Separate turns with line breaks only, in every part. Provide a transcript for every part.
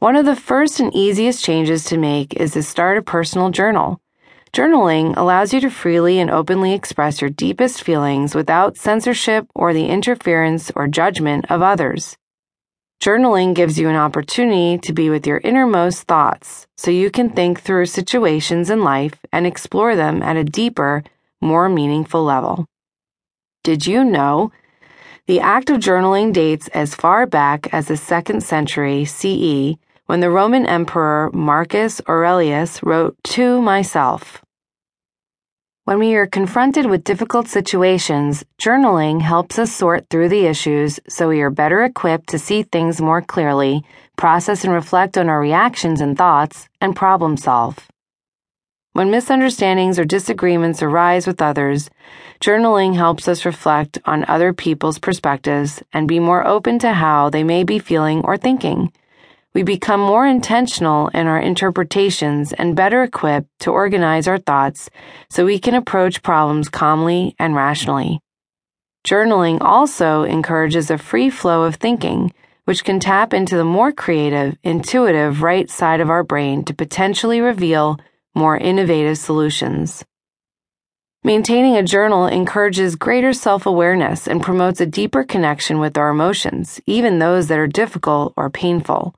One of the first and easiest changes to make is to start a personal journal. Journaling allows you to freely and openly express your deepest feelings without censorship or the interference or judgment of others. Journaling gives you an opportunity to be with your innermost thoughts so you can think through situations in life and explore them at a deeper, more meaningful level. Did you know? The act of journaling dates as far back as the second century CE when the Roman Emperor Marcus Aurelius wrote, To myself. When we are confronted with difficult situations, journaling helps us sort through the issues so we are better equipped to see things more clearly, process and reflect on our reactions and thoughts, and problem solve. When misunderstandings or disagreements arise with others, journaling helps us reflect on other people's perspectives and be more open to how they may be feeling or thinking we become more intentional in our interpretations and better equipped to organize our thoughts so we can approach problems calmly and rationally. Journaling also encourages a free flow of thinking, which can tap into the more creative, intuitive right side of our brain to potentially reveal more innovative solutions. Maintaining a journal encourages greater self awareness and promotes a deeper connection with our emotions, even those that are difficult or painful.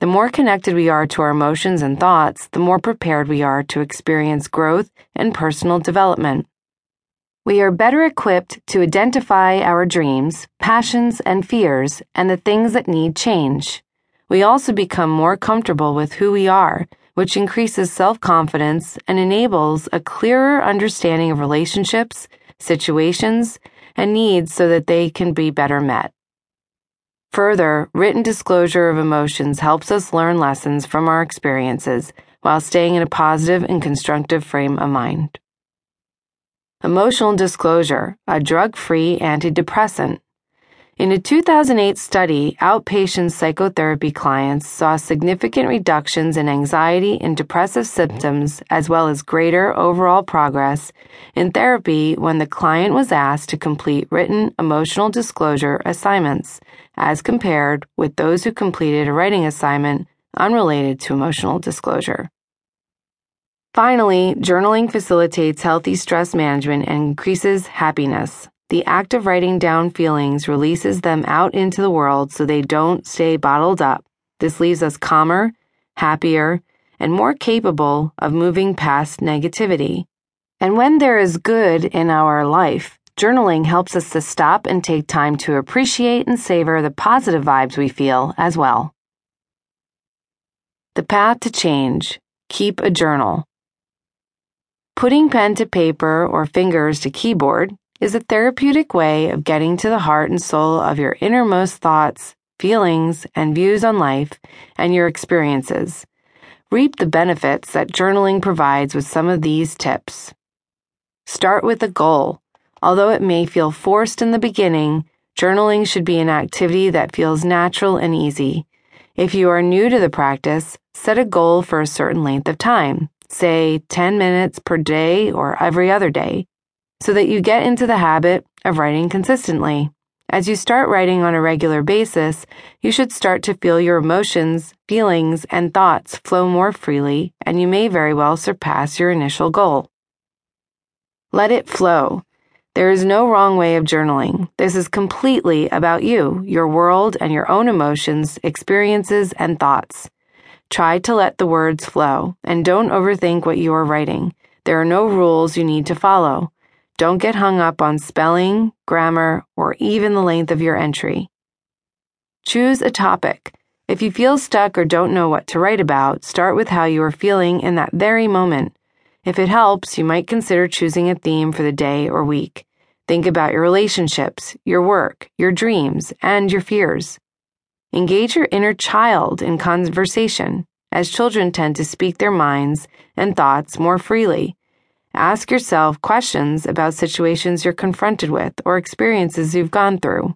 The more connected we are to our emotions and thoughts, the more prepared we are to experience growth and personal development. We are better equipped to identify our dreams, passions, and fears, and the things that need change. We also become more comfortable with who we are, which increases self confidence and enables a clearer understanding of relationships, situations, and needs so that they can be better met. Further, written disclosure of emotions helps us learn lessons from our experiences while staying in a positive and constructive frame of mind. Emotional disclosure, a drug free antidepressant. In a 2008 study, outpatient psychotherapy clients saw significant reductions in anxiety and depressive symptoms, as well as greater overall progress in therapy when the client was asked to complete written emotional disclosure assignments, as compared with those who completed a writing assignment unrelated to emotional disclosure. Finally, journaling facilitates healthy stress management and increases happiness. The act of writing down feelings releases them out into the world so they don't stay bottled up. This leaves us calmer, happier, and more capable of moving past negativity. And when there is good in our life, journaling helps us to stop and take time to appreciate and savor the positive vibes we feel as well. The path to change. Keep a journal. Putting pen to paper or fingers to keyboard is a therapeutic way of getting to the heart and soul of your innermost thoughts, feelings, and views on life and your experiences. Reap the benefits that journaling provides with some of these tips. Start with a goal. Although it may feel forced in the beginning, journaling should be an activity that feels natural and easy. If you are new to the practice, set a goal for a certain length of time, say 10 minutes per day or every other day so that you get into the habit of writing consistently. As you start writing on a regular basis, you should start to feel your emotions, feelings, and thoughts flow more freely, and you may very well surpass your initial goal. Let it flow. There is no wrong way of journaling. This is completely about you, your world, and your own emotions, experiences, and thoughts. Try to let the words flow, and don't overthink what you are writing. There are no rules you need to follow. Don't get hung up on spelling, grammar, or even the length of your entry. Choose a topic. If you feel stuck or don't know what to write about, start with how you are feeling in that very moment. If it helps, you might consider choosing a theme for the day or week. Think about your relationships, your work, your dreams, and your fears. Engage your inner child in conversation, as children tend to speak their minds and thoughts more freely. Ask yourself questions about situations you're confronted with or experiences you've gone through.